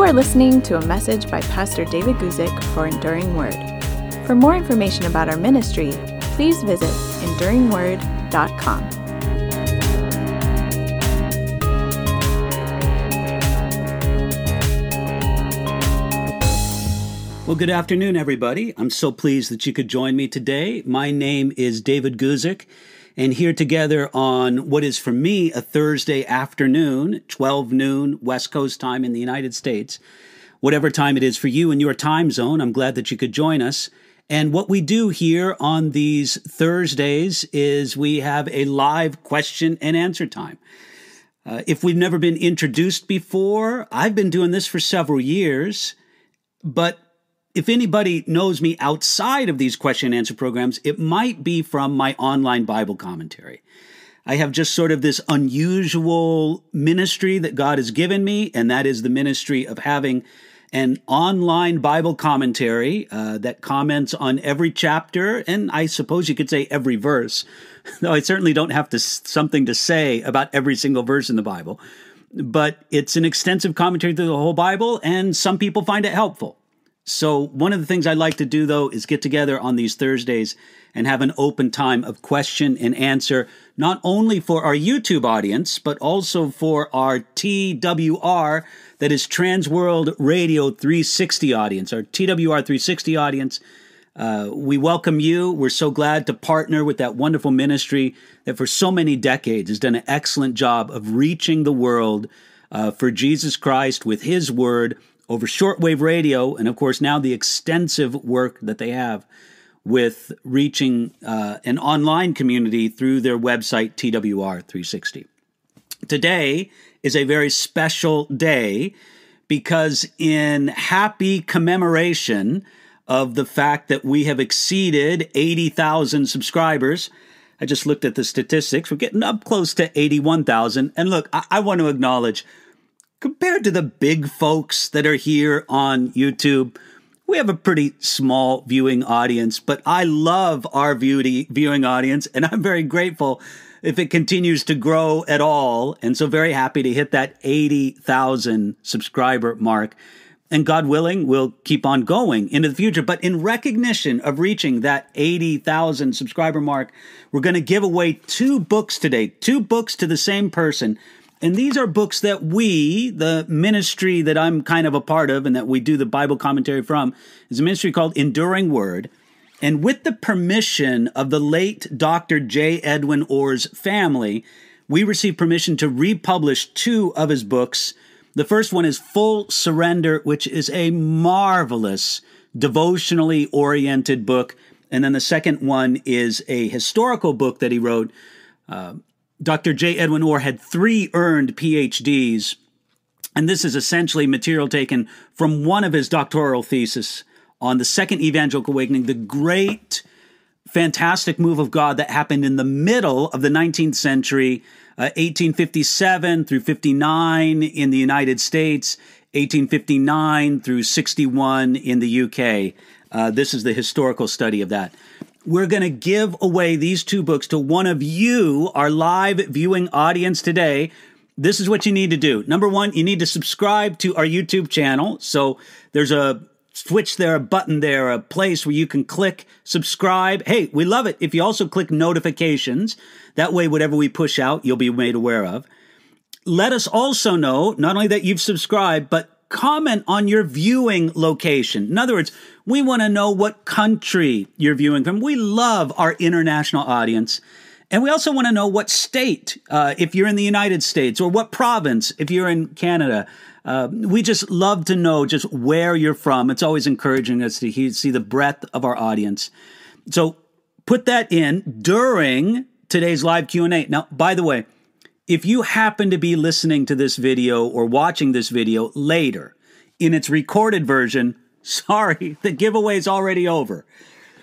You are listening to a message by Pastor David Guzik for Enduring Word. For more information about our ministry, please visit enduringword.com. Well, good afternoon, everybody. I'm so pleased that you could join me today. My name is David Guzik, and here together on what is for me a Thursday afternoon, 12 noon West Coast time in the United States. Whatever time it is for you in your time zone, I'm glad that you could join us. And what we do here on these Thursdays is we have a live question and answer time. Uh, if we've never been introduced before, I've been doing this for several years, but if anybody knows me outside of these question and answer programs, it might be from my online Bible commentary. I have just sort of this unusual ministry that God has given me, and that is the ministry of having an online Bible commentary uh, that comments on every chapter, and I suppose you could say every verse, though I certainly don't have to something to say about every single verse in the Bible. But it's an extensive commentary through the whole Bible, and some people find it helpful. So, one of the things I like to do though is get together on these Thursdays and have an open time of question and answer, not only for our YouTube audience, but also for our TWR, that is Trans World Radio 360 audience, our TWR 360 audience. Uh, we welcome you. We're so glad to partner with that wonderful ministry that for so many decades has done an excellent job of reaching the world uh, for Jesus Christ with His Word over shortwave radio, and of course, now the extensive work that they have with reaching uh, an online community through their website, TWR360. Today is a very special day because, in happy commemoration of the fact that we have exceeded 80,000 subscribers, I just looked at the statistics. We're getting up close to 81,000. And look, I, I want to acknowledge compared to the big folks that are here on YouTube, we have a pretty small viewing audience, but I love our beauty viewing audience, and I'm very grateful if it continues to grow at all. And so, very happy to hit that 80,000 subscriber mark. And God willing, we'll keep on going into the future. But in recognition of reaching that 80,000 subscriber mark, we're going to give away two books today, two books to the same person and these are books that we, the ministry that I'm kind of a part of and that we do the Bible commentary from, is a ministry called Enduring Word. And with the permission of the late Dr. J. Edwin Orr's family, we received permission to republish two of his books. The first one is Full Surrender, which is a marvelous devotionally oriented book. And then the second one is a historical book that he wrote uh, Dr. J. Edwin Orr had three earned PhDs, and this is essentially material taken from one of his doctoral theses on the Second Evangelical Awakening, the great, fantastic move of God that happened in the middle of the 19th century, uh, 1857 through 59 in the United States, 1859 through 61 in the UK. Uh, this is the historical study of that we're going to give away these two books to one of you, our live viewing audience today. This is what you need to do. Number one, you need to subscribe to our YouTube channel. So there's a switch there, a button there, a place where you can click subscribe. Hey, we love it if you also click notifications. That way, whatever we push out, you'll be made aware of. Let us also know not only that you've subscribed, but comment on your viewing location. In other words, we want to know what country you're viewing from. We love our international audience. And we also want to know what state, uh, if you're in the United States, or what province, if you're in Canada. Uh, we just love to know just where you're from. It's always encouraging us to see the breadth of our audience. So put that in during today's live Q&A. Now, by the way, if you happen to be listening to this video or watching this video later in its recorded version, sorry, the giveaway is already over.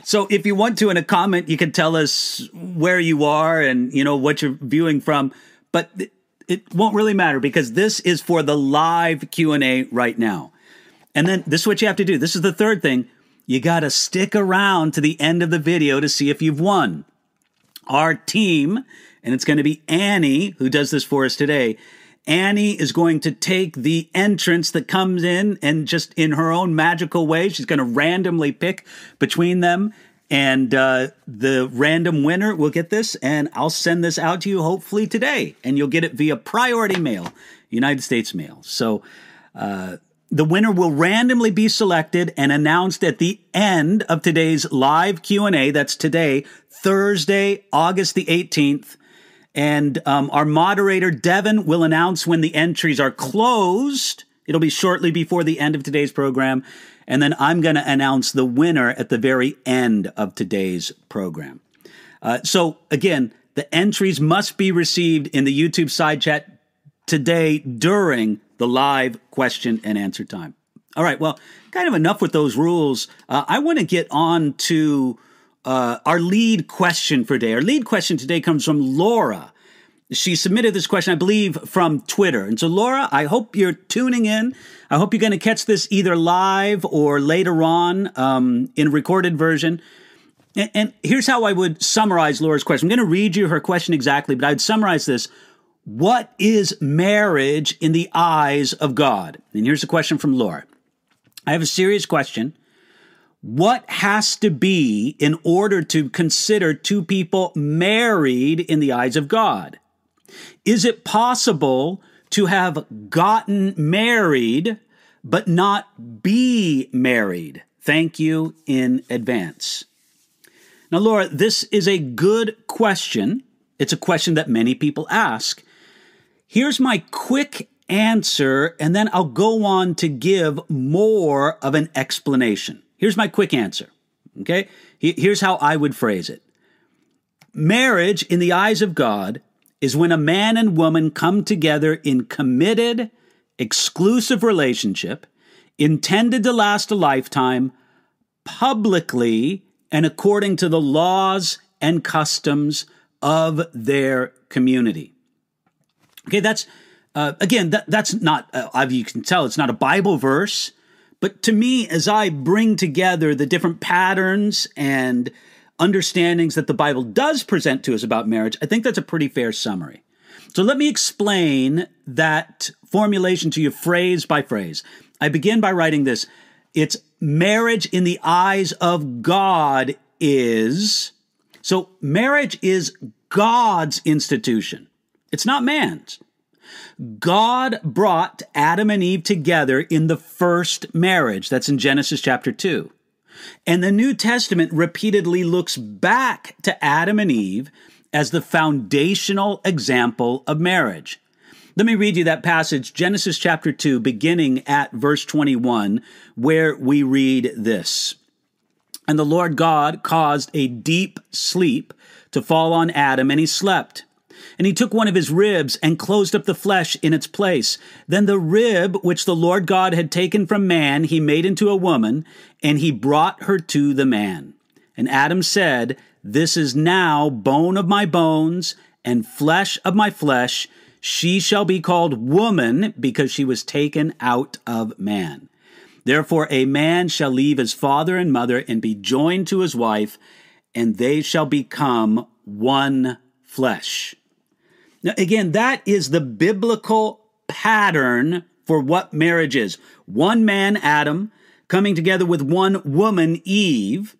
So if you want to in a comment, you can tell us where you are and you know what you're viewing from, but it won't really matter because this is for the live Q&A right now. And then this is what you have to do. This is the third thing. You got to stick around to the end of the video to see if you've won. Our team and it's going to be Annie who does this for us today. Annie is going to take the entrance that comes in and just in her own magical way, she's going to randomly pick between them. And uh, the random winner will get this, and I'll send this out to you hopefully today. And you'll get it via priority mail, United States mail. So uh, the winner will randomly be selected and announced at the end of today's live Q&A. That's today, Thursday, August the 18th. And um, our moderator, Devin, will announce when the entries are closed. It'll be shortly before the end of today's program. And then I'm going to announce the winner at the very end of today's program. Uh, so, again, the entries must be received in the YouTube side chat today during the live question and answer time. All right, well, kind of enough with those rules. Uh, I want to get on to uh, our lead question for today. Our lead question today comes from Laura. She submitted this question, I believe, from Twitter. And so, Laura, I hope you're tuning in. I hope you're going to catch this either live or later on um, in recorded version. And, and here's how I would summarize Laura's question. I'm going to read you her question exactly, but I'd summarize this. What is marriage in the eyes of God? And here's a question from Laura. I have a serious question what has to be in order to consider two people married in the eyes of God? Is it possible to have gotten married but not be married? Thank you in advance. Now, Laura, this is a good question. It's a question that many people ask. Here's my quick answer, and then I'll go on to give more of an explanation. Here's my quick answer. Okay? Here's how I would phrase it Marriage, in the eyes of God, is when a man and woman come together in committed, exclusive relationship intended to last a lifetime publicly and according to the laws and customs of their community. Okay, that's uh, again that, that's not uh, you can tell it's not a Bible verse. But to me, as I bring together the different patterns and understandings that the Bible does present to us about marriage, I think that's a pretty fair summary. So let me explain that formulation to you phrase by phrase. I begin by writing this it's marriage in the eyes of God is. So marriage is God's institution, it's not man's. God brought Adam and Eve together in the first marriage. That's in Genesis chapter 2. And the New Testament repeatedly looks back to Adam and Eve as the foundational example of marriage. Let me read you that passage, Genesis chapter 2, beginning at verse 21, where we read this. And the Lord God caused a deep sleep to fall on Adam, and he slept. And he took one of his ribs and closed up the flesh in its place. Then the rib which the Lord God had taken from man, he made into a woman, and he brought her to the man. And Adam said, This is now bone of my bones and flesh of my flesh. She shall be called woman because she was taken out of man. Therefore, a man shall leave his father and mother and be joined to his wife, and they shall become one flesh. Now, again, that is the biblical pattern for what marriage is. One man, Adam, coming together with one woman, Eve,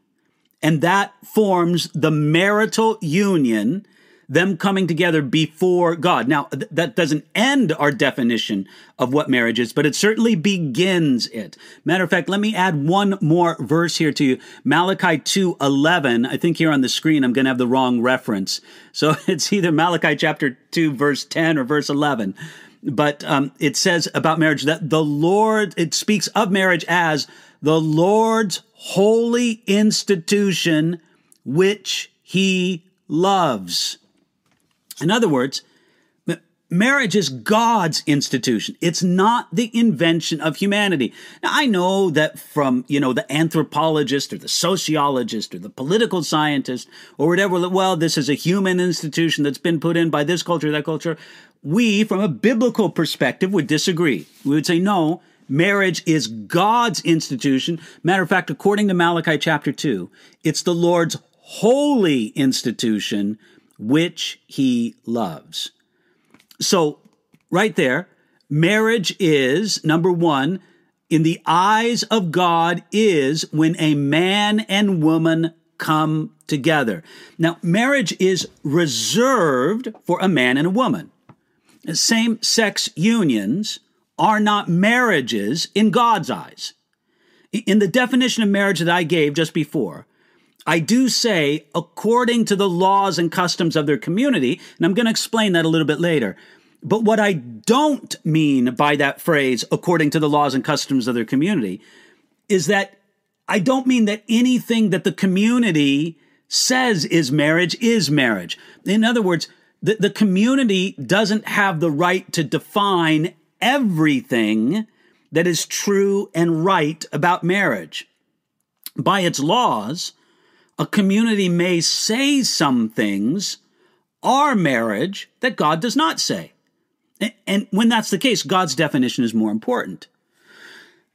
and that forms the marital union them coming together before God. Now, th- that doesn't end our definition of what marriage is, but it certainly begins it. Matter of fact, let me add one more verse here to you. Malachi 2:11. I think here on the screen I'm going to have the wrong reference. So it's either Malachi chapter 2 verse 10 or verse 11. But um, it says about marriage that the Lord, it speaks of marriage as the Lord's holy institution, which he loves. In other words, marriage is God's institution. It's not the invention of humanity. Now, I know that from, you know, the anthropologist or the sociologist or the political scientist or whatever, well, this is a human institution that's been put in by this culture, that culture. We, from a biblical perspective, would disagree. We would say, no, marriage is God's institution. Matter of fact, according to Malachi chapter 2, it's the Lord's holy institution which he loves. So right there, marriage is number one, in the eyes of God, is when a man and woman come together. Now, marriage is reserved for a man and a woman. Same sex unions are not marriages in God's eyes. In the definition of marriage that I gave just before, I do say according to the laws and customs of their community, and I'm going to explain that a little bit later. But what I don't mean by that phrase, according to the laws and customs of their community, is that I don't mean that anything that the community says is marriage is marriage. In other words, the, the community doesn't have the right to define everything that is true and right about marriage. By its laws, a community may say some things are marriage that God does not say. And when that's the case, God's definition is more important.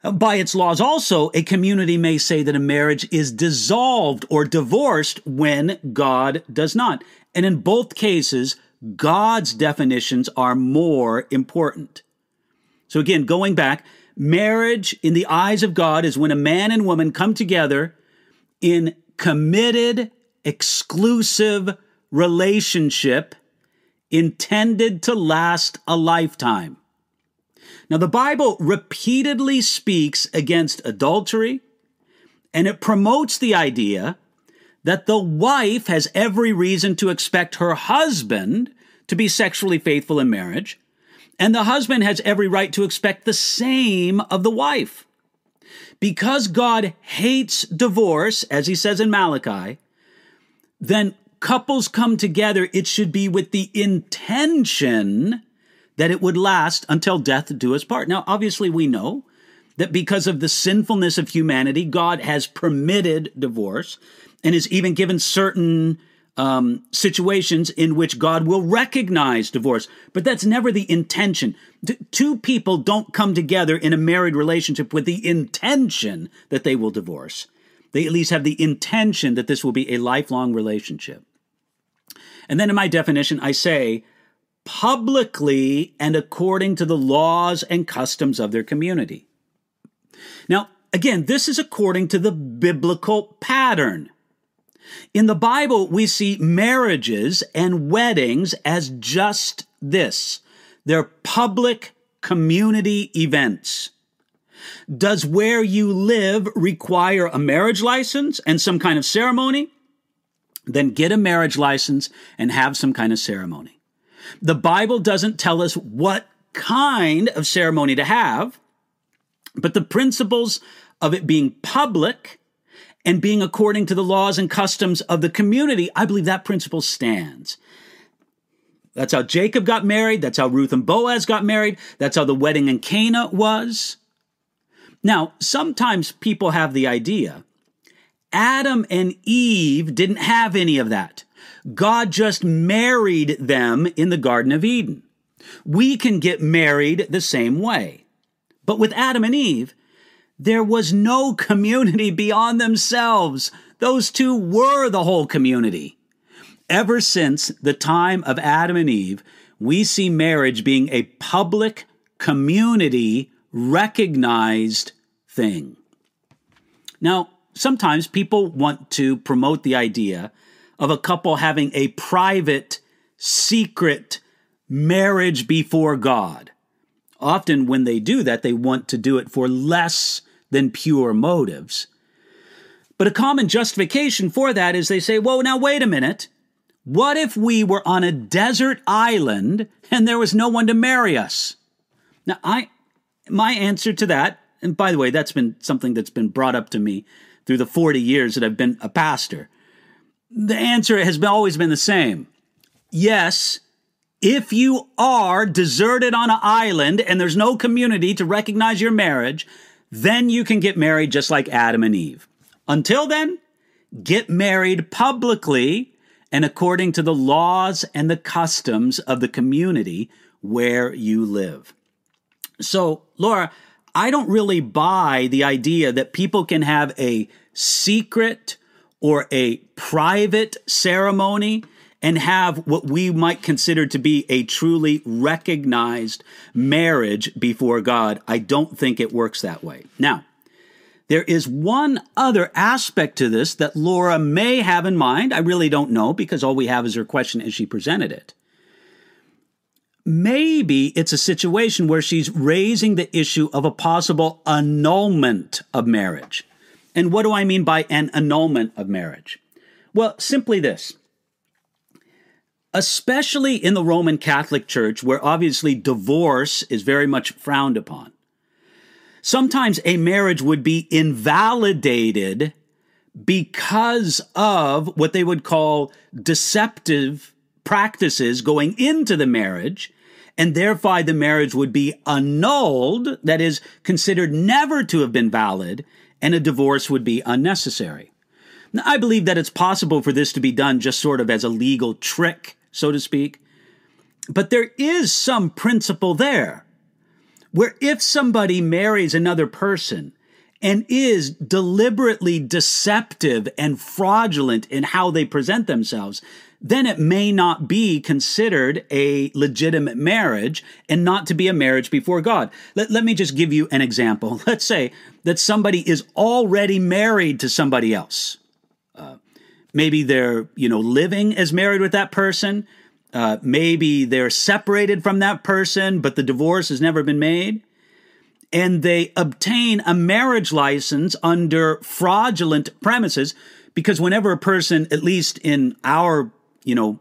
By its laws, also, a community may say that a marriage is dissolved or divorced when God does not. And in both cases, God's definitions are more important. So, again, going back, marriage in the eyes of God is when a man and woman come together in committed, exclusive relationship intended to last a lifetime. Now, the Bible repeatedly speaks against adultery, and it promotes the idea that the wife has every reason to expect her husband to be sexually faithful in marriage, and the husband has every right to expect the same of the wife. Because God hates divorce, as he says in Malachi, then couples come together, it should be with the intention that it would last until death do us part. Now, obviously, we know that because of the sinfulness of humanity, God has permitted divorce and has even given certain um, situations in which God will recognize divorce. But that's never the intention. T- two people don't come together in a married relationship with the intention that they will divorce. They at least have the intention that this will be a lifelong relationship. And then in my definition, I say publicly and according to the laws and customs of their community. Now, again, this is according to the biblical pattern. In the Bible, we see marriages and weddings as just this they're public community events. Does where you live require a marriage license and some kind of ceremony? Then get a marriage license and have some kind of ceremony. The Bible doesn't tell us what kind of ceremony to have, but the principles of it being public and being according to the laws and customs of the community, I believe that principle stands. That's how Jacob got married. That's how Ruth and Boaz got married. That's how the wedding in Cana was. Now, sometimes people have the idea Adam and Eve didn't have any of that. God just married them in the Garden of Eden. We can get married the same way. But with Adam and Eve, there was no community beyond themselves. Those two were the whole community. Ever since the time of Adam and Eve, we see marriage being a public, community recognized thing. Now, sometimes people want to promote the idea of a couple having a private, secret marriage before God. Often, when they do that, they want to do it for less than pure motives. But a common justification for that is they say, whoa, now wait a minute. What if we were on a desert island and there was no one to marry us? Now, I, my answer to that, and by the way, that's been something that's been brought up to me through the 40 years that I've been a pastor. The answer has been, always been the same. Yes, if you are deserted on an island and there's no community to recognize your marriage, then you can get married just like Adam and Eve. Until then, get married publicly and according to the laws and the customs of the community where you live. So, Laura, I don't really buy the idea that people can have a secret or a private ceremony and have what we might consider to be a truly recognized marriage before God. I don't think it works that way. Now, there is one other aspect to this that Laura may have in mind. I really don't know because all we have is her question as she presented it. Maybe it's a situation where she's raising the issue of a possible annulment of marriage. And what do I mean by an annulment of marriage? Well, simply this. Especially in the Roman Catholic Church, where obviously divorce is very much frowned upon, sometimes a marriage would be invalidated because of what they would call deceptive practices going into the marriage, and thereby the marriage would be annulled, that is, considered never to have been valid, and a divorce would be unnecessary. Now, I believe that it's possible for this to be done just sort of as a legal trick, so to speak. But there is some principle there where if somebody marries another person and is deliberately deceptive and fraudulent in how they present themselves, then it may not be considered a legitimate marriage and not to be a marriage before God. Let, let me just give you an example. Let's say that somebody is already married to somebody else. Maybe they're, you know, living as married with that person. Uh, maybe they're separated from that person, but the divorce has never been made. And they obtain a marriage license under fraudulent premises because whenever a person, at least in our you know,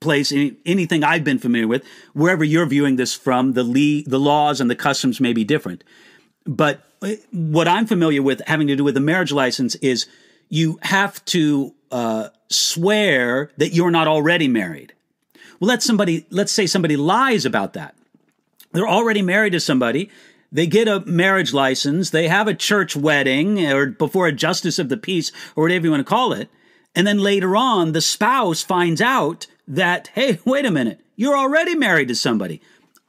place, any, anything I've been familiar with, wherever you're viewing this from, the le- the laws and the customs may be different. But uh, what I'm familiar with having to do with the marriage license is you have to uh, swear that you're not already married. Well, let somebody, let's say somebody lies about that. They're already married to somebody. They get a marriage license. They have a church wedding or before a justice of the peace or whatever you want to call it. And then later on, the spouse finds out that, hey, wait a minute, you're already married to somebody.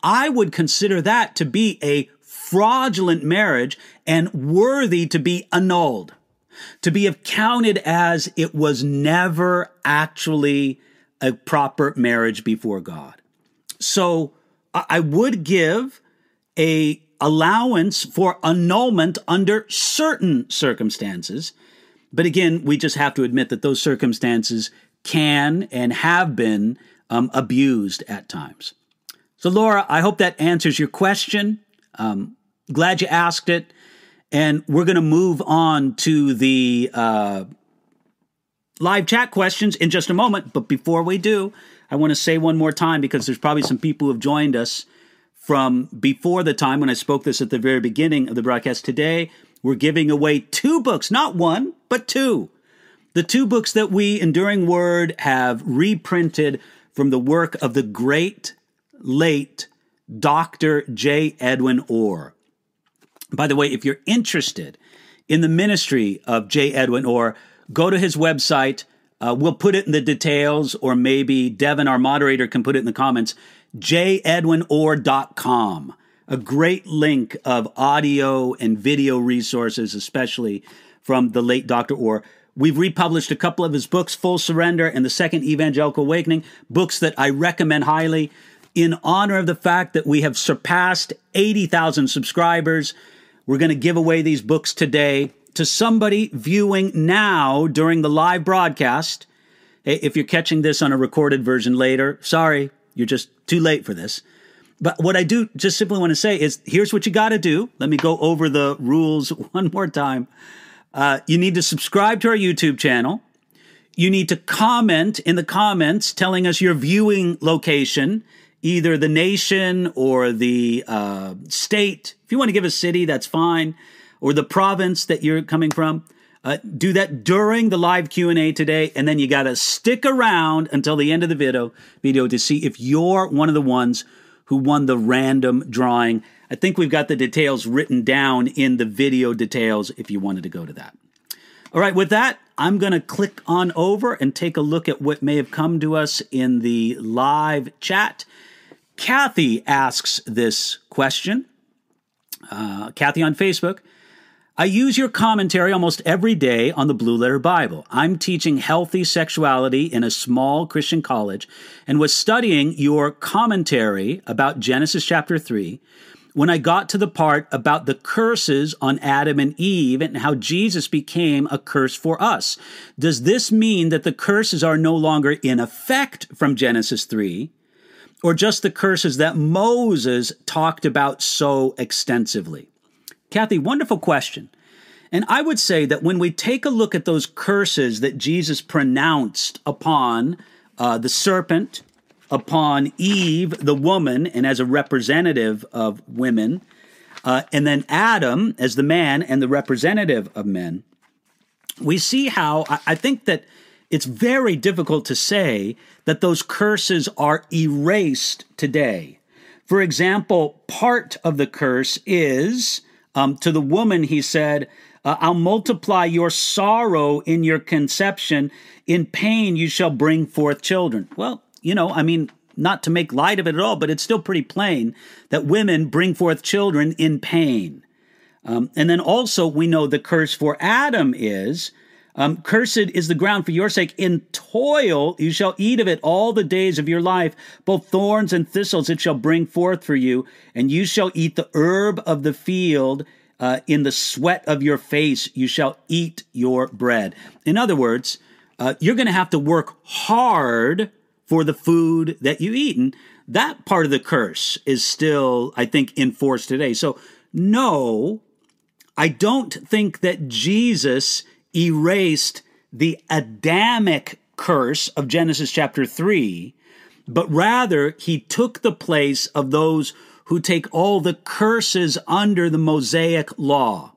I would consider that to be a fraudulent marriage and worthy to be annulled, to be counted as it was never actually a proper marriage before God. So I would give a allowance for annulment under certain circumstances but again, we just have to admit that those circumstances can and have been um, abused at times. So, Laura, I hope that answers your question. Um, glad you asked it. And we're going to move on to the uh, live chat questions in just a moment. But before we do, I want to say one more time because there's probably some people who have joined us from before the time when I spoke this at the very beginning of the broadcast today. We're giving away two books, not one, but two. The two books that we, Enduring Word, have reprinted from the work of the great, late Dr. J. Edwin Orr. By the way, if you're interested in the ministry of J. Edwin Orr, go to his website. Uh, we'll put it in the details, or maybe Devin, our moderator, can put it in the comments. jedwinorr.com a great link of audio and video resources, especially from the late Dr. Orr. We've republished a couple of his books, Full Surrender and The Second Evangelical Awakening, books that I recommend highly in honor of the fact that we have surpassed 80,000 subscribers. We're going to give away these books today to somebody viewing now during the live broadcast. If you're catching this on a recorded version later, sorry, you're just too late for this. But what I do just simply want to say is here's what you got to do. Let me go over the rules one more time. Uh, you need to subscribe to our YouTube channel. You need to comment in the comments telling us your viewing location, either the nation or the uh, state. If you want to give a city, that's fine, or the province that you're coming from. Uh, do that during the live q&a today and then you got to stick around until the end of the video video to see if you're one of the ones who won the random drawing. I think we've got the details written down in the video details if you wanted to go to that. All right, with that, I'm going to click on over and take a look at what may have come to us in the live chat. Kathy asks this question. Uh, Kathy on Facebook. I use your commentary almost every day on the Blue Letter Bible. I'm teaching healthy sexuality in a small Christian college and was studying your commentary about Genesis chapter 3 when I got to the part about the curses on Adam and Eve and how Jesus became a curse for us. Does this mean that the curses are no longer in effect from Genesis 3? Or just the curses that Moses talked about so extensively? Kathy, wonderful question. And I would say that when we take a look at those curses that Jesus pronounced upon uh, the serpent, upon Eve, the woman, and as a representative of women, uh, and then Adam as the man and the representative of men, we see how I, I think that it's very difficult to say that those curses are erased today. For example, part of the curse is um, to the woman, he said, uh, I'll multiply your sorrow in your conception. In pain, you shall bring forth children. Well, you know, I mean, not to make light of it at all, but it's still pretty plain that women bring forth children in pain. Um, and then also, we know the curse for Adam is um, Cursed is the ground for your sake. In toil you shall eat of it all the days of your life. Both thorns and thistles it shall bring forth for you, and you shall eat the herb of the field. Uh, in the sweat of your face you shall eat your bread. In other words, uh, you're going to have to work hard for the food that you eat. And that part of the curse is still, I think, in force today. So, no, I don't think that Jesus erased the Adamic curse of Genesis chapter 3, but rather he took the place of those who take all the curses under the Mosaic law.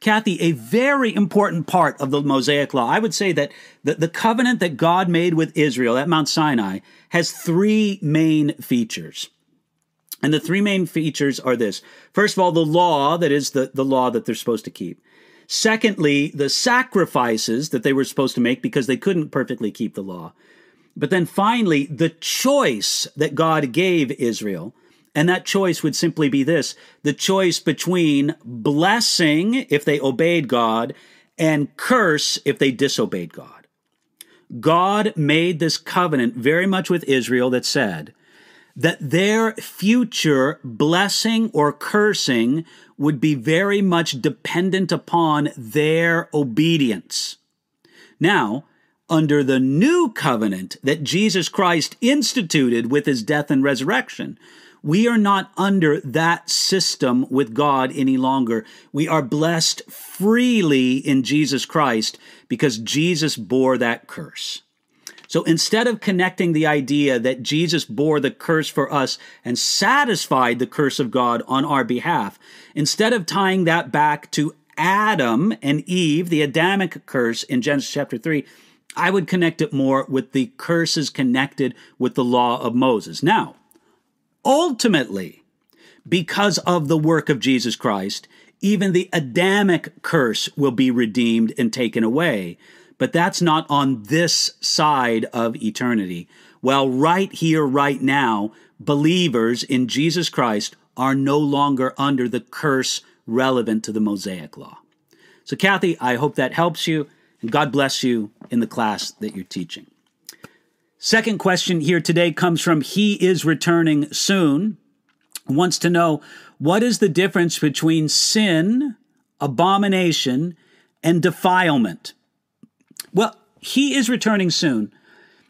Kathy, a very important part of the Mosaic law, I would say that the, the covenant that God made with Israel at Mount Sinai has three main features. And the three main features are this. First of all, the law, that is the, the law that they're supposed to keep. Secondly, the sacrifices that they were supposed to make because they couldn't perfectly keep the law. But then finally, the choice that God gave Israel. And that choice would simply be this the choice between blessing if they obeyed God and curse if they disobeyed God. God made this covenant very much with Israel that said that their future blessing or cursing would be very much dependent upon their obedience. Now, under the new covenant that Jesus Christ instituted with his death and resurrection, we are not under that system with God any longer. We are blessed freely in Jesus Christ because Jesus bore that curse. So instead of connecting the idea that Jesus bore the curse for us and satisfied the curse of God on our behalf, instead of tying that back to Adam and Eve, the Adamic curse in Genesis chapter 3, I would connect it more with the curses connected with the law of Moses. Now, ultimately, because of the work of Jesus Christ, even the Adamic curse will be redeemed and taken away but that's not on this side of eternity. Well, right here, right now, believers in Jesus Christ are no longer under the curse relevant to the Mosaic law. So, Kathy, I hope that helps you, and God bless you in the class that you're teaching. Second question here today comes from He is returning soon. Wants to know what is the difference between sin, abomination, and defilement? Well, he is returning soon.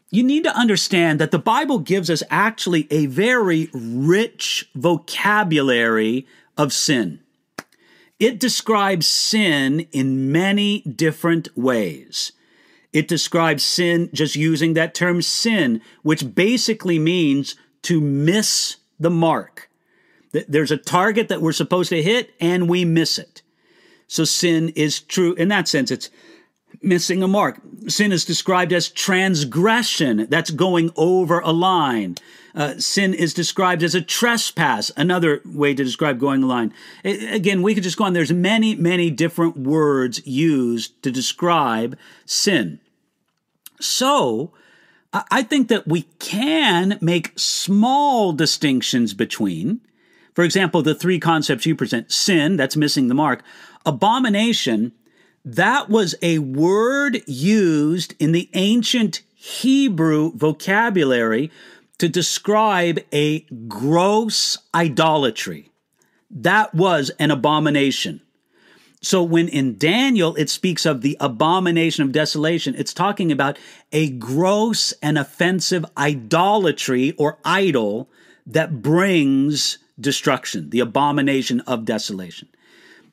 You need to understand that the Bible gives us actually a very rich vocabulary of sin. It describes sin in many different ways. It describes sin just using that term sin, which basically means to miss the mark. There's a target that we're supposed to hit and we miss it. So sin is true in that sense. It's missing a mark. Sin is described as transgression, that's going over a line. Uh, sin is described as a trespass, another way to describe going a line. again, we could just go on. There's many, many different words used to describe sin. So, I think that we can make small distinctions between For example, the three concepts you present sin, that's missing the mark, abomination, that was a word used in the ancient Hebrew vocabulary to describe a gross idolatry. That was an abomination. So when in Daniel it speaks of the abomination of desolation, it's talking about a gross and offensive idolatry or idol that brings destruction, the abomination of desolation.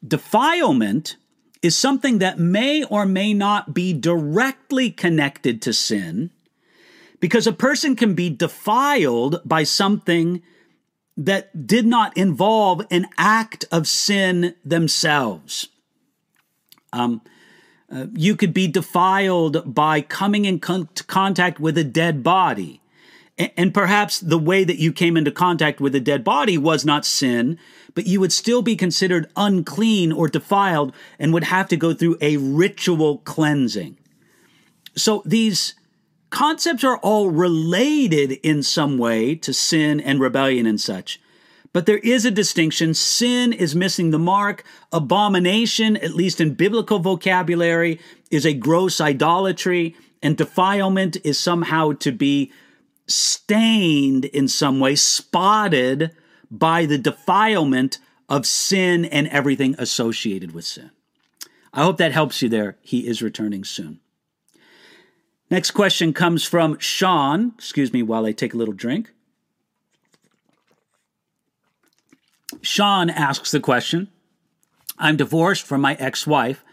Defilement is something that may or may not be directly connected to sin, because a person can be defiled by something that did not involve an act of sin themselves. Um, uh, you could be defiled by coming in con- contact with a dead body. And perhaps the way that you came into contact with a dead body was not sin, but you would still be considered unclean or defiled and would have to go through a ritual cleansing. So these concepts are all related in some way to sin and rebellion and such. But there is a distinction. Sin is missing the mark. Abomination, at least in biblical vocabulary, is a gross idolatry. And defilement is somehow to be stained in some way, spotted by the defilement of sin and everything associated with sin. I hope that helps you there. He is returning soon. Next question comes from Sean. Excuse me while I take a little drink. Sean asks the question I'm divorced from my ex wife.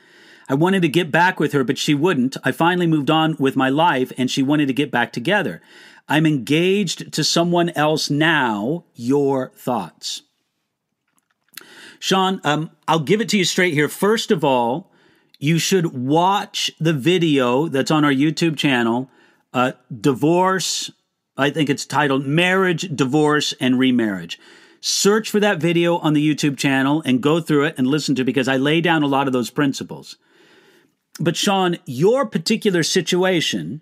I wanted to get back with her, but she wouldn't. I finally moved on with my life and she wanted to get back together. I'm engaged to someone else now. Your thoughts? Sean, um, I'll give it to you straight here. First of all, you should watch the video that's on our YouTube channel, uh, Divorce. I think it's titled Marriage, Divorce, and Remarriage. Search for that video on the YouTube channel and go through it and listen to because I lay down a lot of those principles. But Sean, your particular situation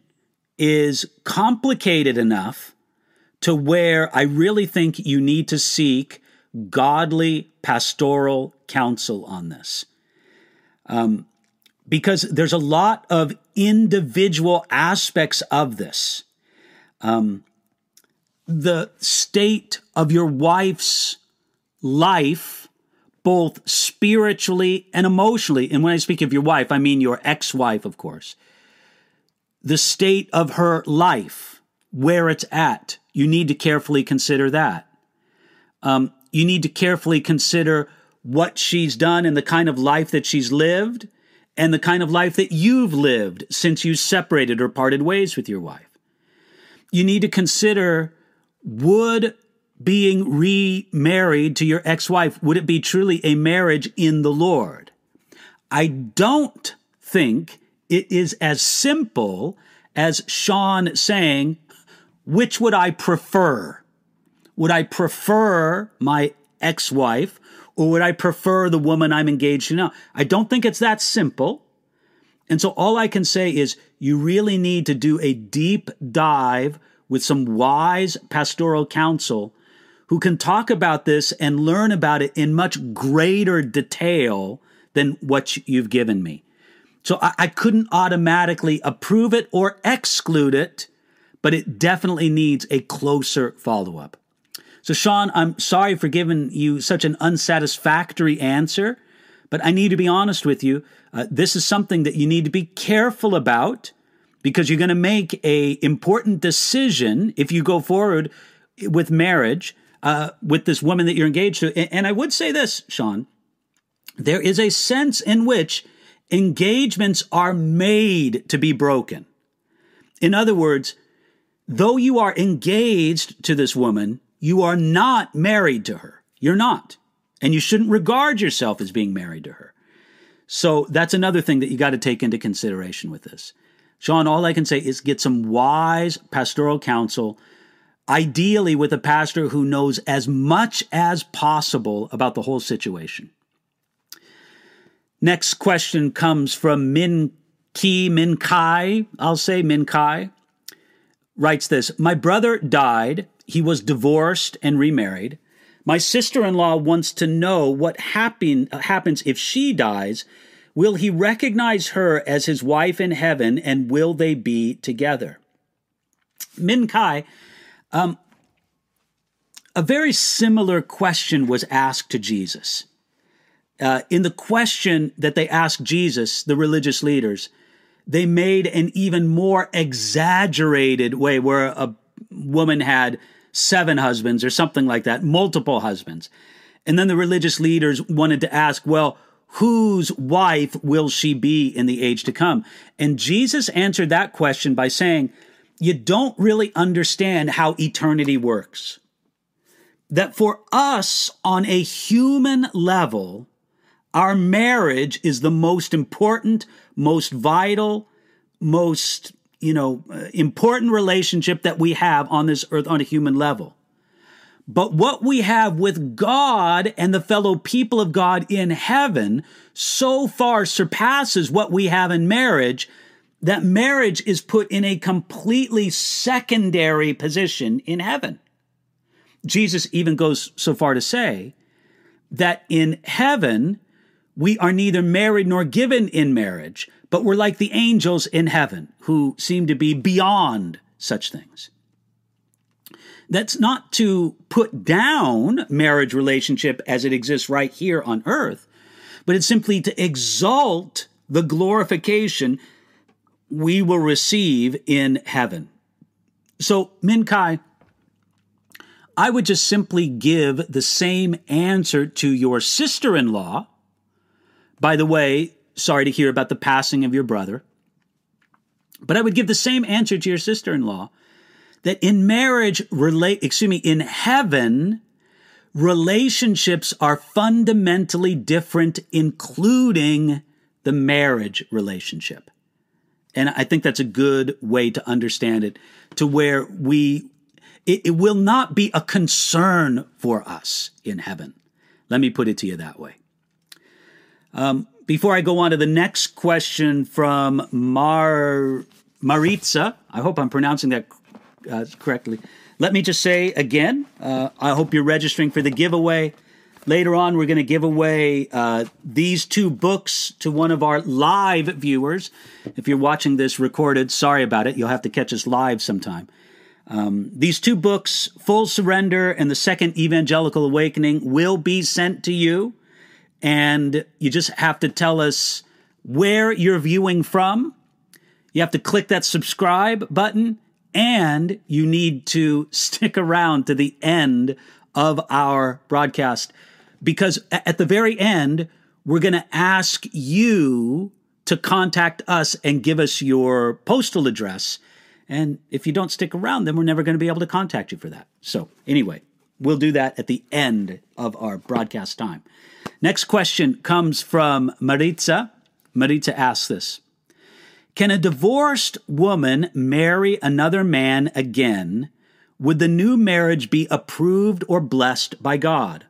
is complicated enough to where I really think you need to seek godly pastoral counsel on this. Um, because there's a lot of individual aspects of this. Um, the state of your wife's life, both spiritually and emotionally. And when I speak of your wife, I mean your ex wife, of course. The state of her life, where it's at, you need to carefully consider that. Um, you need to carefully consider what she's done and the kind of life that she's lived and the kind of life that you've lived since you separated or parted ways with your wife. You need to consider would being remarried to your ex wife, would it be truly a marriage in the Lord? I don't think it is as simple as Sean saying, which would I prefer? Would I prefer my ex wife or would I prefer the woman I'm engaged to now? I don't think it's that simple. And so all I can say is you really need to do a deep dive with some wise pastoral counsel who can talk about this and learn about it in much greater detail than what you've given me. So I, I couldn't automatically approve it or exclude it, but it definitely needs a closer follow up. So, Sean, I'm sorry for giving you such an unsatisfactory answer, but I need to be honest with you. Uh, this is something that you need to be careful about because you're going to make a important decision if you go forward with marriage uh, with this woman that you're engaged to. And, and I would say this, Sean, there is a sense in which engagements are made to be broken. In other words, though you are engaged to this woman, you are not married to her. You're not. And you shouldn't regard yourself as being married to her. So that's another thing that you got to take into consideration with this. Sean, all I can say is get some wise pastoral counsel, ideally with a pastor who knows as much as possible about the whole situation. Next question comes from Min Ki Min Kai. I'll say Min Kai. Writes this My brother died. He was divorced and remarried. My sister in law wants to know what happen, happens if she dies. Will he recognize her as his wife in heaven and will they be together? Min Kai, um, a very similar question was asked to Jesus. Uh, in the question that they asked Jesus, the religious leaders, they made an even more exaggerated way where a woman had seven husbands or something like that, multiple husbands. And then the religious leaders wanted to ask, well, whose wife will she be in the age to come? And Jesus answered that question by saying, you don't really understand how eternity works. That for us on a human level, our marriage is the most important, most vital, most, you know, uh, important relationship that we have on this earth on a human level. But what we have with God and the fellow people of God in heaven so far surpasses what we have in marriage that marriage is put in a completely secondary position in heaven. Jesus even goes so far to say that in heaven, we are neither married nor given in marriage, but we're like the angels in heaven who seem to be beyond such things. That's not to put down marriage relationship as it exists right here on earth, but it's simply to exalt the glorification we will receive in heaven. So, Min Kai, I would just simply give the same answer to your sister in law. By the way, sorry to hear about the passing of your brother. But I would give the same answer to your sister in law that in marriage, relate, excuse me, in heaven, relationships are fundamentally different, including the marriage relationship. And I think that's a good way to understand it to where we, it, it will not be a concern for us in heaven. Let me put it to you that way. Um, before I go on to the next question from Mar Maritza, I hope I'm pronouncing that uh, correctly. Let me just say again, uh, I hope you're registering for the giveaway. Later on, we're going to give away uh, these two books to one of our live viewers. If you're watching this recorded, sorry about it. You'll have to catch us live sometime. Um, these two books, Full Surrender and The Second Evangelical Awakening, will be sent to you. And you just have to tell us where you're viewing from. You have to click that subscribe button, and you need to stick around to the end of our broadcast because at the very end, we're going to ask you to contact us and give us your postal address. And if you don't stick around, then we're never going to be able to contact you for that. So, anyway, we'll do that at the end of our broadcast time. Next question comes from Maritza. Maritza asks this Can a divorced woman marry another man again? Would the new marriage be approved or blessed by God?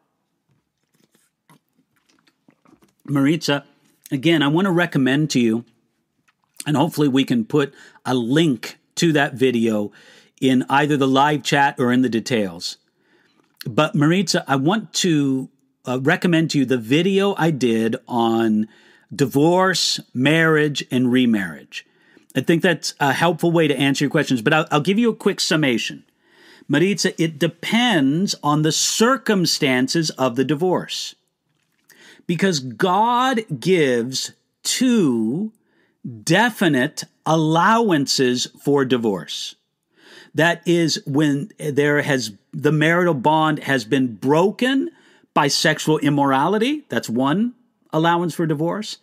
Maritza, again, I want to recommend to you, and hopefully we can put a link to that video in either the live chat or in the details. But Maritza, I want to uh, recommend to you the video I did on divorce, marriage, and remarriage. I think that's a helpful way to answer your questions, but I'll, I'll give you a quick summation. Maritza, it depends on the circumstances of the divorce because God gives two definite allowances for divorce. That is when there has the marital bond has been broken by sexual immorality. That's one allowance for divorce.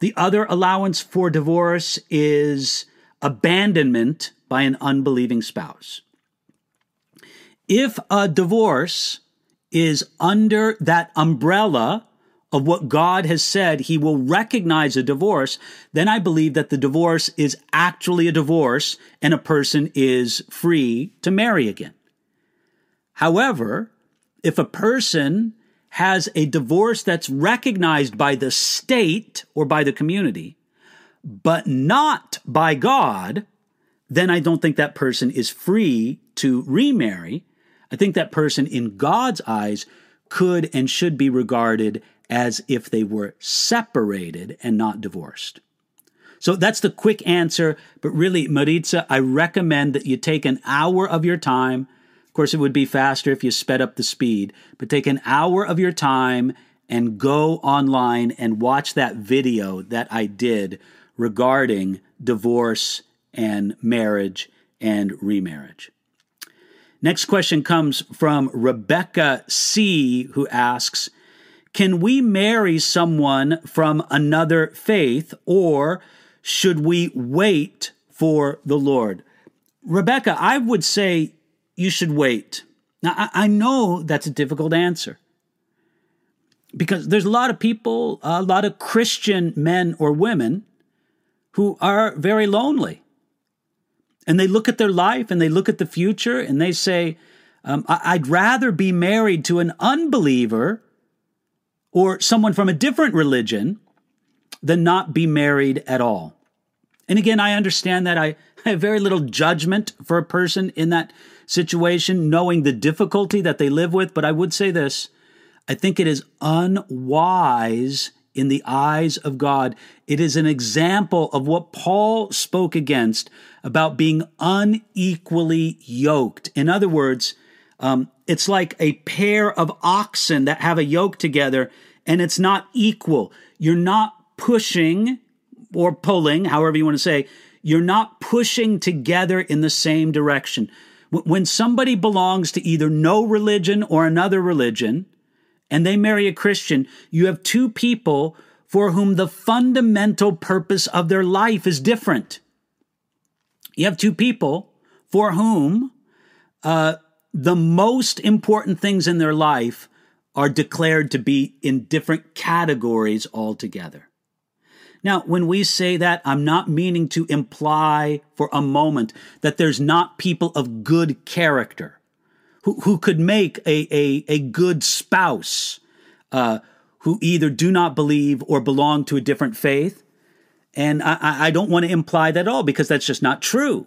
The other allowance for divorce is abandonment by an unbelieving spouse. If a divorce is under that umbrella of what God has said he will recognize a divorce, then I believe that the divorce is actually a divorce and a person is free to marry again. However, if a person has a divorce that's recognized by the state or by the community, but not by God, then I don't think that person is free to remarry. I think that person, in God's eyes, could and should be regarded as if they were separated and not divorced. So that's the quick answer. But really, Maritza, I recommend that you take an hour of your time. Of course, it would be faster if you sped up the speed, but take an hour of your time and go online and watch that video that I did regarding divorce and marriage and remarriage. Next question comes from Rebecca C., who asks Can we marry someone from another faith, or should we wait for the Lord? Rebecca, I would say you should wait. Now, I, I know that's a difficult answer because there's a lot of people, a lot of Christian men or women who are very lonely. And they look at their life and they look at the future and they say, um, I'd rather be married to an unbeliever or someone from a different religion than not be married at all. And again, I understand that I have very little judgment for a person in that situation, knowing the difficulty that they live with. But I would say this I think it is unwise in the eyes of God. It is an example of what Paul spoke against about being unequally yoked. In other words, um, it's like a pair of oxen that have a yoke together and it's not equal. You're not pushing or pulling, however you want to say, you're not pushing together in the same direction. When somebody belongs to either no religion or another religion, and they marry a Christian, you have two people for whom the fundamental purpose of their life is different. You have two people for whom uh, the most important things in their life are declared to be in different categories altogether. Now, when we say that, I'm not meaning to imply for a moment that there's not people of good character who, who could make a, a, a good spouse uh, who either do not believe or belong to a different faith. And I, I don't want to imply that at all because that's just not true.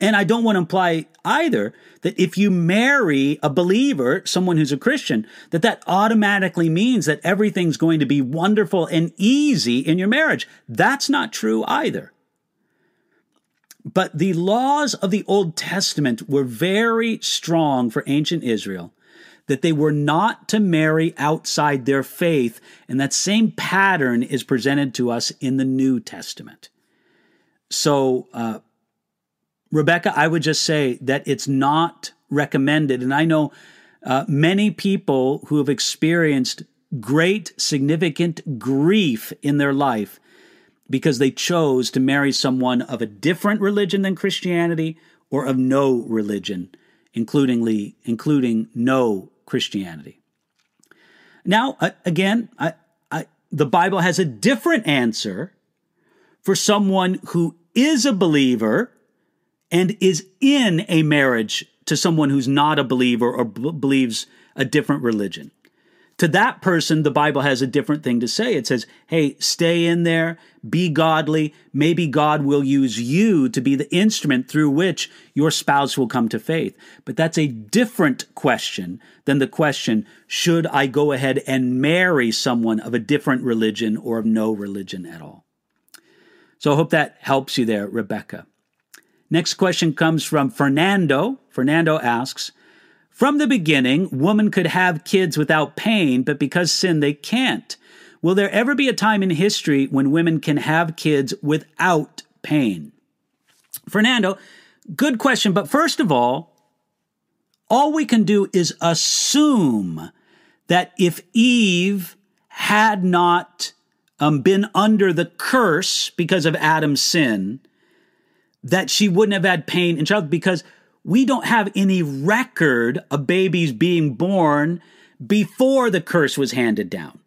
And I don't want to imply either that if you marry a believer, someone who's a Christian, that that automatically means that everything's going to be wonderful and easy in your marriage. That's not true either. But the laws of the Old Testament were very strong for ancient Israel that they were not to marry outside their faith. And that same pattern is presented to us in the New Testament. So, uh, Rebecca, I would just say that it's not recommended. And I know uh, many people who have experienced great, significant grief in their life because they chose to marry someone of a different religion than Christianity or of no religion, including, including no Christianity. Now, uh, again, I, I, the Bible has a different answer for someone who is a believer and is in a marriage to someone who's not a believer or b- believes a different religion. To that person, the Bible has a different thing to say. It says, hey, stay in there, be godly. Maybe God will use you to be the instrument through which your spouse will come to faith. But that's a different question than the question, should I go ahead and marry someone of a different religion or of no religion at all? So I hope that helps you there, Rebecca. Next question comes from Fernando. Fernando asks, from the beginning, woman could have kids without pain, but because sin, they can't. Will there ever be a time in history when women can have kids without pain? Fernando, good question. But first of all, all we can do is assume that if Eve had not um, been under the curse because of Adam's sin, that she wouldn't have had pain in childhood because we don't have any record of babies being born before the curse was handed down.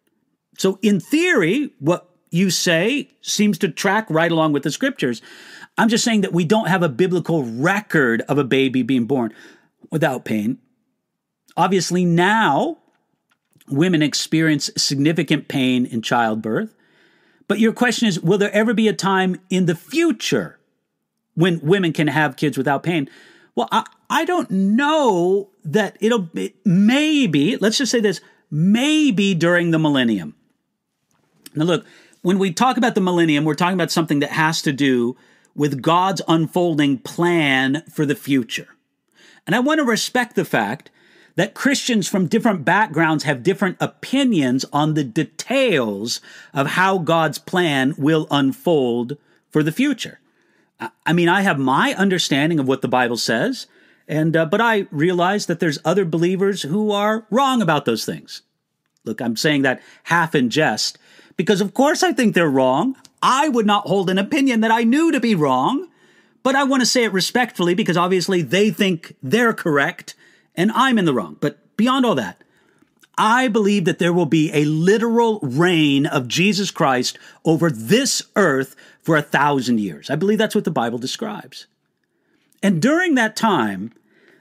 So, in theory, what you say seems to track right along with the scriptures. I'm just saying that we don't have a biblical record of a baby being born without pain. Obviously, now women experience significant pain in childbirth. But your question is will there ever be a time in the future when women can have kids without pain? Well, I, I don't know that it'll be, maybe, let's just say this, maybe during the millennium. Now, look, when we talk about the millennium, we're talking about something that has to do with God's unfolding plan for the future. And I want to respect the fact that Christians from different backgrounds have different opinions on the details of how God's plan will unfold for the future. I mean, I have my understanding of what the Bible says, and uh, but I realize that there's other believers who are wrong about those things. Look, I'm saying that half in jest because of course I think they're wrong. I would not hold an opinion that I knew to be wrong, but I want to say it respectfully because obviously they think they're correct and I'm in the wrong. But beyond all that, I believe that there will be a literal reign of Jesus Christ over this earth for a thousand years. I believe that's what the Bible describes. And during that time,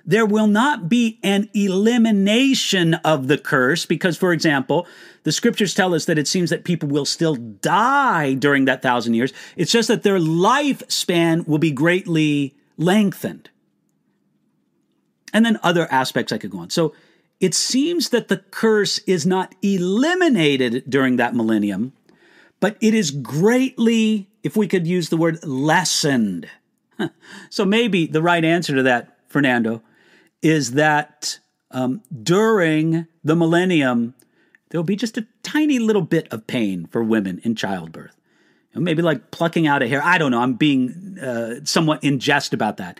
there will not be an elimination of the curse because, for example, the scriptures tell us that it seems that people will still die during that thousand years. It's just that their lifespan will be greatly lengthened. And then other aspects I could go on. So it seems that the curse is not eliminated during that millennium, but it is greatly, if we could use the word, lessened. so maybe the right answer to that, Fernando, is that um, during the millennium, there'll be just a tiny little bit of pain for women in childbirth. Maybe like plucking out a hair. I don't know. I'm being uh, somewhat in jest about that.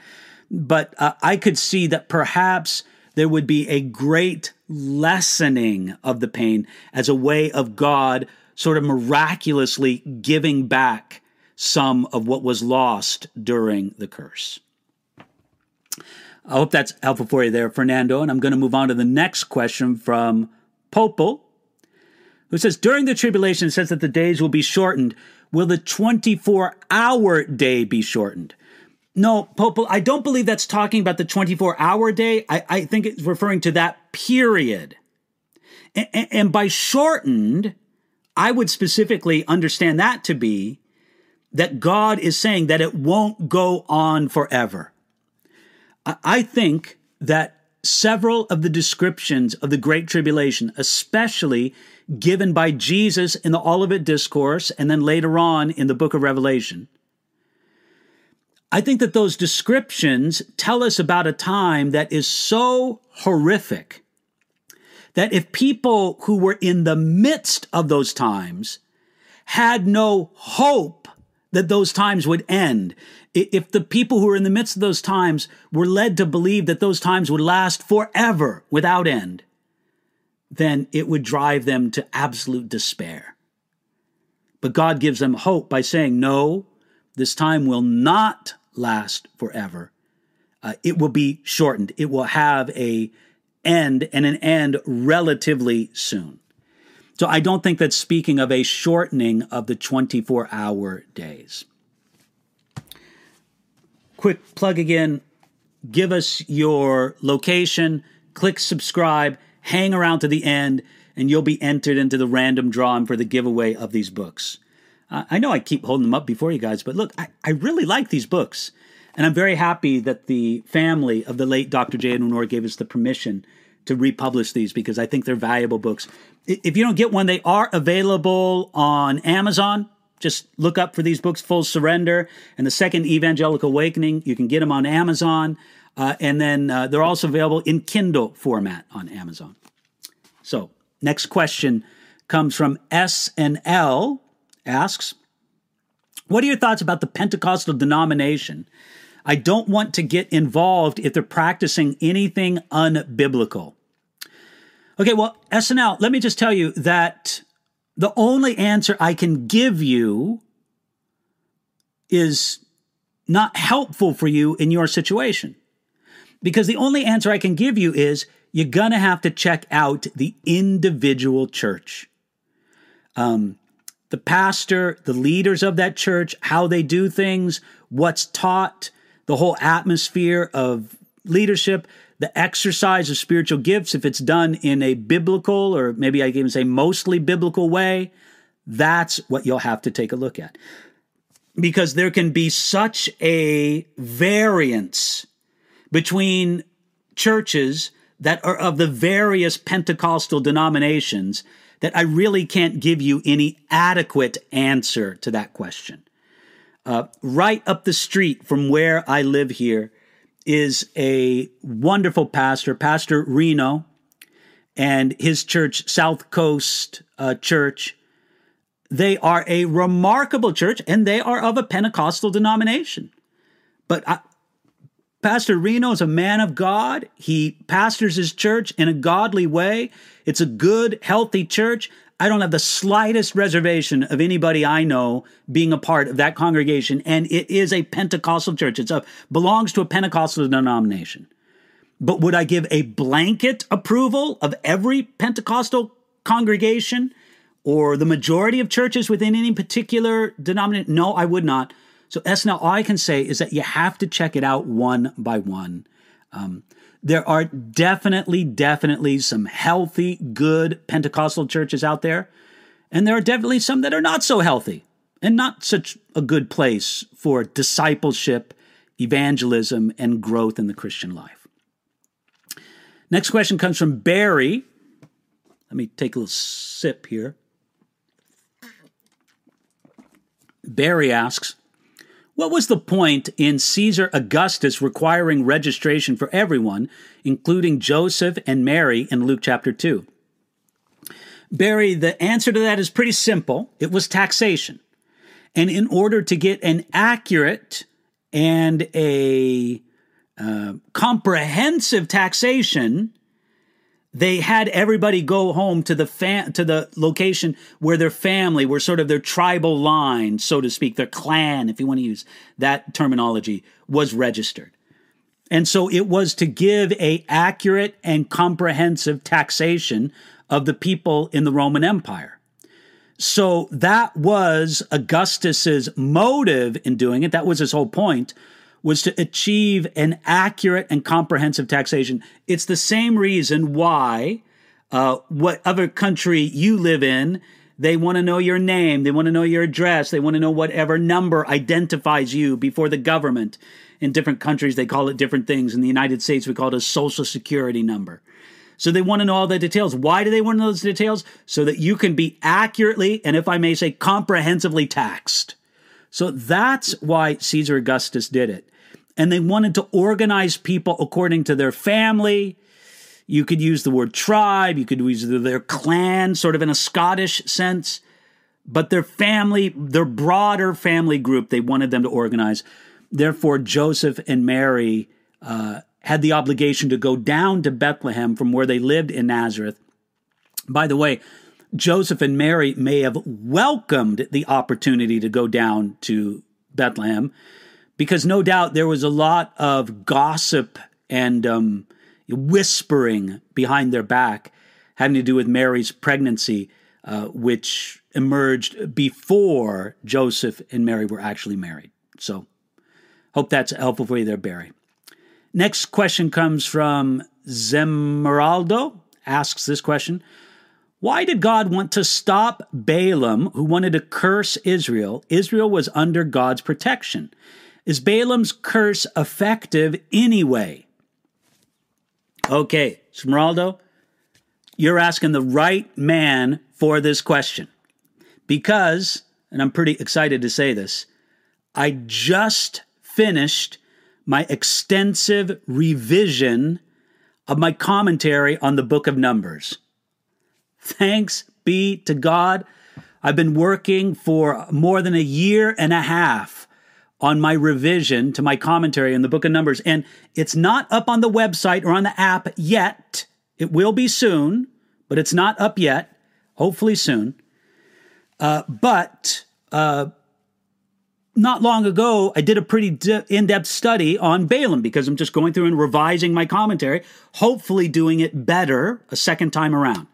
But uh, I could see that perhaps there would be a great lessening of the pain as a way of God sort of miraculously giving back some of what was lost during the curse. I hope that's helpful for you there, Fernando. And I'm going to move on to the next question from Popel, who says During the tribulation, it says that the days will be shortened. Will the 24 hour day be shortened? No, Popel, I don't believe that's talking about the 24 hour day. I, I, think it's referring to that period. And, and by shortened, I would specifically understand that to be that God is saying that it won't go on forever. I think that several of the descriptions of the Great Tribulation, especially given by Jesus in the Olivet Discourse and then later on in the book of Revelation, I think that those descriptions tell us about a time that is so horrific that if people who were in the midst of those times had no hope that those times would end, if the people who were in the midst of those times were led to believe that those times would last forever without end, then it would drive them to absolute despair. But God gives them hope by saying, No, this time will not last forever. Uh, it will be shortened. It will have a end and an end relatively soon. So I don't think that's speaking of a shortening of the 24 hour days quick plug again give us your location, click subscribe, hang around to the end, and you'll be entered into the random drawing for the giveaway of these books. I know I keep holding them up before you guys, but look, I, I really like these books. And I'm very happy that the family of the late Dr. J. Edwin gave us the permission to republish these because I think they're valuable books. If you don't get one, they are available on Amazon. Just look up for these books, Full Surrender and the Second Evangelical Awakening. You can get them on Amazon. Uh, and then uh, they're also available in Kindle format on Amazon. So, next question comes from SNL asks, What are your thoughts about the Pentecostal denomination? I don't want to get involved if they're practicing anything unbiblical. Okay, well, SNL, let me just tell you that the only answer I can give you is not helpful for you in your situation. Because the only answer I can give you is you're going to have to check out the individual church. Um, the pastor, the leaders of that church, how they do things, what's taught, the whole atmosphere of leadership the exercise of spiritual gifts, if it's done in a biblical or maybe I can even say mostly biblical way, that's what you'll have to take a look at. Because there can be such a variance between churches that are of the various Pentecostal denominations that I really can't give you any adequate answer to that question. Uh, right up the street from where I live here is a wonderful pastor, Pastor Reno, and his church, South Coast uh, Church. They are a remarkable church and they are of a Pentecostal denomination. But I, Pastor Reno is a man of God. He pastors his church in a godly way. It's a good, healthy church. I don't have the slightest reservation of anybody I know being a part of that congregation, and it is a Pentecostal church. It belongs to a Pentecostal denomination. But would I give a blanket approval of every Pentecostal congregation or the majority of churches within any particular denomination? No, I would not. So now all I can say is that you have to check it out one by one. Um, there are definitely, definitely some healthy, good Pentecostal churches out there. And there are definitely some that are not so healthy and not such a good place for discipleship, evangelism, and growth in the Christian life. Next question comes from Barry. Let me take a little sip here. Barry asks, what was the point in Caesar Augustus requiring registration for everyone, including Joseph and Mary in Luke chapter 2? Barry, the answer to that is pretty simple. It was taxation. And in order to get an accurate and a uh, comprehensive taxation, they had everybody go home to the fam- to the location where their family, where sort of their tribal line, so to speak, their clan, if you want to use that terminology, was registered. And so it was to give a accurate and comprehensive taxation of the people in the Roman Empire. So that was Augustus's motive in doing it. That was his whole point was to achieve an accurate and comprehensive taxation. It's the same reason why uh, whatever country you live in, they want to know your name, they want to know your address, they want to know whatever number identifies you before the government. In different countries, they call it different things. In the United States, we call it a social security number. So they want to know all the details. Why do they want to know those details? So that you can be accurately and, if I may say, comprehensively taxed. So that's why Caesar Augustus did it. And they wanted to organize people according to their family. You could use the word tribe, you could use their clan, sort of in a Scottish sense. But their family, their broader family group, they wanted them to organize. Therefore, Joseph and Mary uh, had the obligation to go down to Bethlehem from where they lived in Nazareth. By the way, Joseph and Mary may have welcomed the opportunity to go down to Bethlehem because no doubt there was a lot of gossip and um, whispering behind their back having to do with Mary's pregnancy, uh, which emerged before Joseph and Mary were actually married. So, hope that's helpful for you there, Barry. Next question comes from Zemeraldo. Asks this question why did God want to stop Balaam, who wanted to curse Israel? Israel was under God's protection. Is Balaam's curse effective anyway? Okay, Smeraldo, you're asking the right man for this question. Because, and I'm pretty excited to say this, I just finished my extensive revision of my commentary on the book of Numbers. Thanks be to God. I've been working for more than a year and a half on my revision to my commentary in the book of Numbers. And it's not up on the website or on the app yet. It will be soon, but it's not up yet. Hopefully soon. Uh, but uh, not long ago, I did a pretty in depth study on Balaam because I'm just going through and revising my commentary, hopefully doing it better a second time around.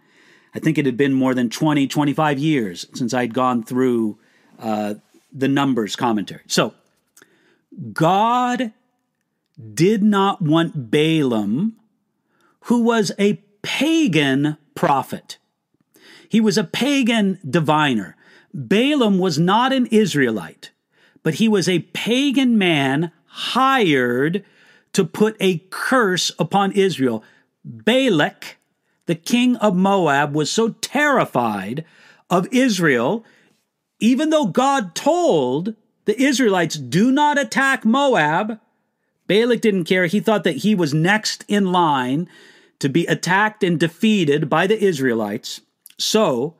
I think it had been more than 20, 25 years since I'd gone through uh, the numbers commentary. So, God did not want Balaam, who was a pagan prophet. He was a pagan diviner. Balaam was not an Israelite, but he was a pagan man hired to put a curse upon Israel. Balak, the king of Moab, was so terrified of Israel, even though God told the Israelites, do not attack Moab. Balak didn't care. He thought that he was next in line to be attacked and defeated by the Israelites. So,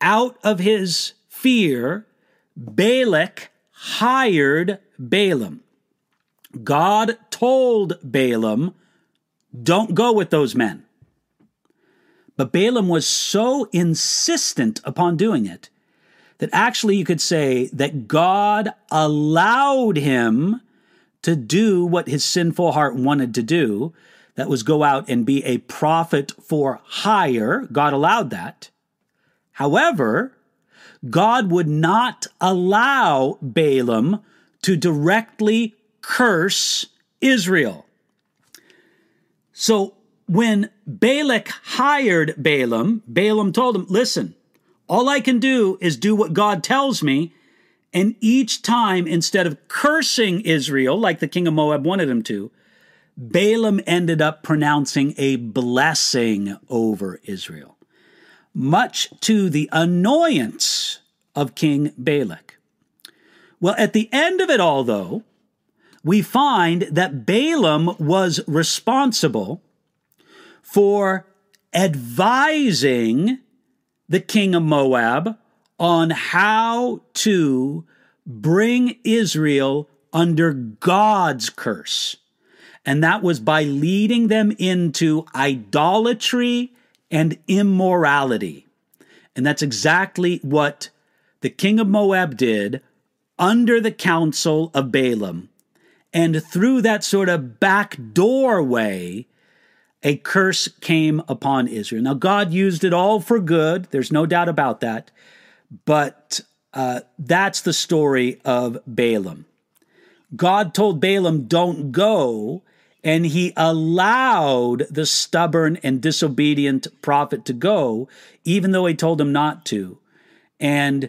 out of his fear, Balak hired Balaam. God told Balaam, don't go with those men. But Balaam was so insistent upon doing it that actually you could say that God allowed him to do what his sinful heart wanted to do. That was go out and be a prophet for hire. God allowed that. However, God would not allow Balaam to directly curse Israel. So when Balak hired Balaam, Balaam told him, Listen, all I can do is do what God tells me. And each time, instead of cursing Israel like the king of Moab wanted him to, Balaam ended up pronouncing a blessing over Israel, much to the annoyance of King Balak. Well, at the end of it all, though, we find that Balaam was responsible for advising the king of Moab on how to bring Israel under God's curse. And that was by leading them into idolatry and immorality. And that's exactly what the king of Moab did under the counsel of Balaam. And through that sort of back doorway, a curse came upon Israel. Now, God used it all for good. There's no doubt about that. But uh, that's the story of Balaam. God told Balaam, don't go. And he allowed the stubborn and disobedient prophet to go, even though he told him not to. And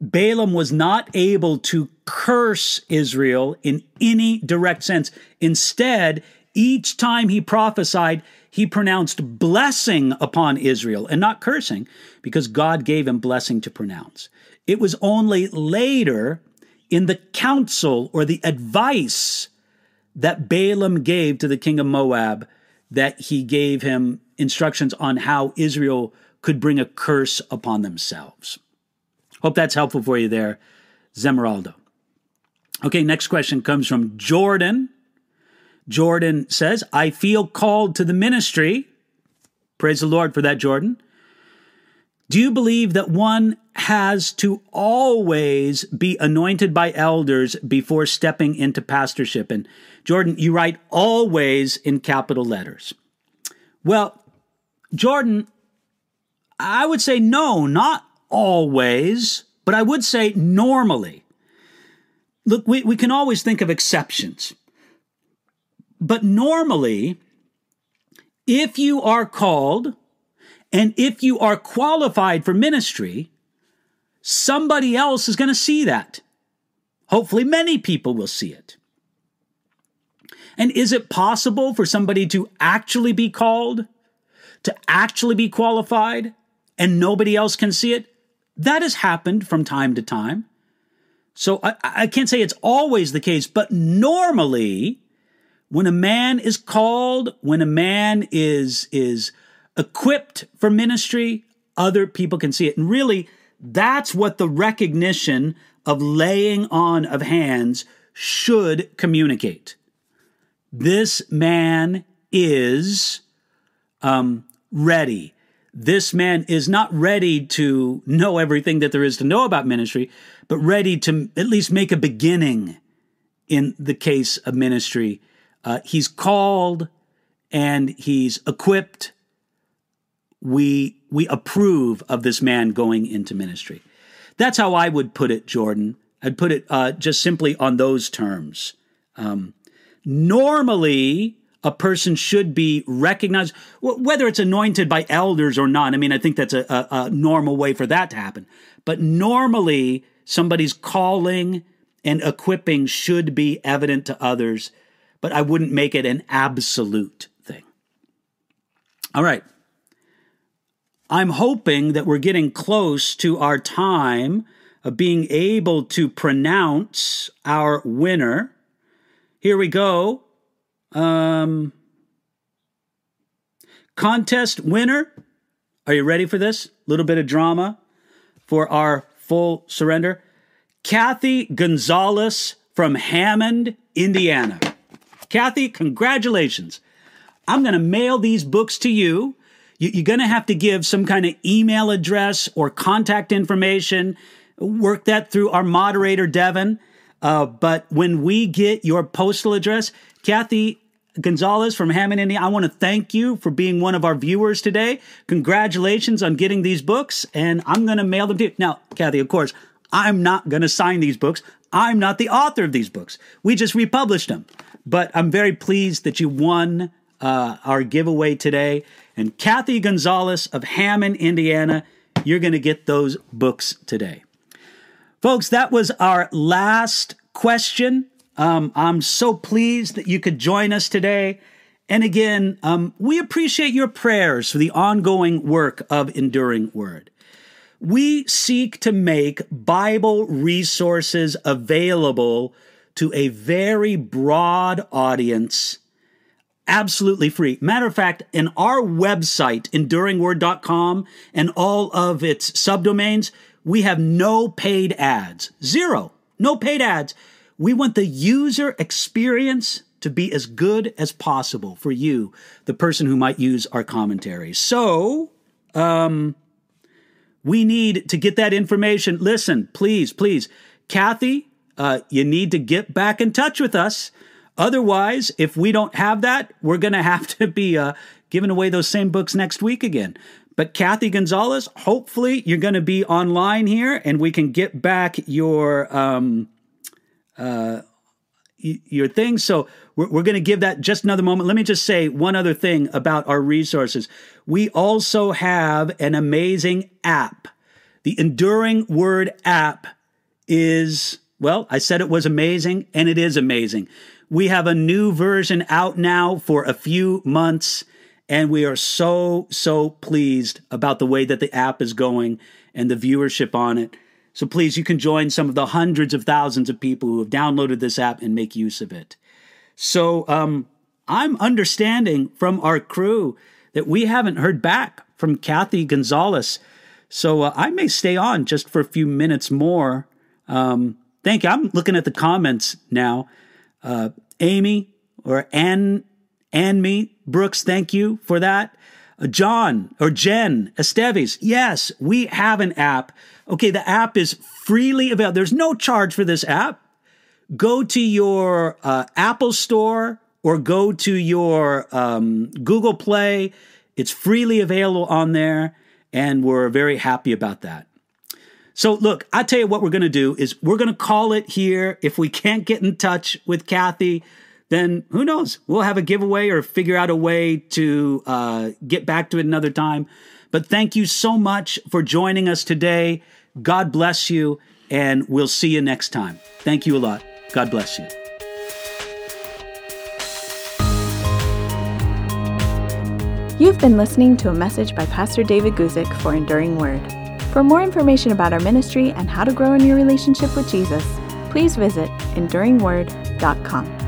Balaam was not able to curse Israel in any direct sense. Instead, each time he prophesied, he pronounced blessing upon Israel and not cursing because God gave him blessing to pronounce. It was only later in the counsel or the advice that Balaam gave to the king of Moab that he gave him instructions on how Israel could bring a curse upon themselves. Hope that's helpful for you there, Zemeraldo. Okay, next question comes from Jordan. Jordan says, I feel called to the ministry. Praise the Lord for that, Jordan. Do you believe that one has to always be anointed by elders before stepping into pastorship? And Jordan, you write always in capital letters. Well, Jordan, I would say no, not always, but I would say normally. Look, we, we can always think of exceptions. But normally, if you are called and if you are qualified for ministry, somebody else is going to see that. Hopefully, many people will see it. And is it possible for somebody to actually be called, to actually be qualified, and nobody else can see it? That has happened from time to time. So I, I can't say it's always the case, but normally, when a man is called, when a man is is equipped for ministry, other people can see it. And really, that's what the recognition of laying on of hands should communicate. This man is um, ready. This man is not ready to know everything that there is to know about ministry, but ready to at least make a beginning in the case of ministry uh, he's called and he's equipped. We we approve of this man going into ministry. That's how I would put it, Jordan. I'd put it uh, just simply on those terms. Um, normally, a person should be recognized, whether it's anointed by elders or not. I mean, I think that's a, a, a normal way for that to happen. But normally, somebody's calling and equipping should be evident to others but I wouldn't make it an absolute thing. All right. I'm hoping that we're getting close to our time of being able to pronounce our winner. Here we go. Um, contest winner. Are you ready for this? A little bit of drama for our full surrender. Kathy Gonzalez from Hammond, Indiana. Kathy, congratulations. I'm going to mail these books to you. You're going to have to give some kind of email address or contact information. Work that through our moderator, Devin. Uh, but when we get your postal address, Kathy Gonzalez from Hammond, Indiana, I want to thank you for being one of our viewers today. Congratulations on getting these books, and I'm going to mail them to you. Now, Kathy, of course, I'm not going to sign these books. I'm not the author of these books. We just republished them. But I'm very pleased that you won uh, our giveaway today. And Kathy Gonzalez of Hammond, Indiana, you're going to get those books today. Folks, that was our last question. Um, I'm so pleased that you could join us today. And again, um, we appreciate your prayers for the ongoing work of Enduring Word. We seek to make Bible resources available to a very broad audience absolutely free. Matter of fact, in our website, enduringword.com, and all of its subdomains, we have no paid ads. Zero. No paid ads. We want the user experience to be as good as possible for you, the person who might use our commentary. So, um, we need to get that information. Listen, please, please, Kathy, uh, you need to get back in touch with us. Otherwise, if we don't have that, we're going to have to be uh, giving away those same books next week again. But Kathy Gonzalez, hopefully you're going to be online here and we can get back your um, uh, your thing. So we're, we're going to give that just another moment. Let me just say one other thing about our resources. We also have an amazing app. The Enduring Word app is, well, I said it was amazing, and it is amazing. We have a new version out now for a few months, and we are so, so pleased about the way that the app is going and the viewership on it. So please, you can join some of the hundreds of thousands of people who have downloaded this app and make use of it. So um, I'm understanding from our crew that we haven't heard back from Kathy Gonzalez. So uh, I may stay on just for a few minutes more. Um, thank you. I'm looking at the comments now uh, Amy or Ann, Ann Me Brooks, thank you for that. Uh, John or Jen Esteves, yes, we have an app. Okay, the app is freely available. There's no charge for this app. Go to your uh, Apple Store or go to your um, Google Play. It's freely available on there, and we're very happy about that. So, look, I tell you what we're going to do is we're going to call it here. If we can't get in touch with Kathy, then who knows? We'll have a giveaway or figure out a way to uh, get back to it another time. But thank you so much for joining us today. God bless you, and we'll see you next time. Thank you a lot. God bless you. You've been listening to a message by Pastor David Guzik for Enduring Word. For more information about our ministry and how to grow in your relationship with Jesus, please visit enduringword.com.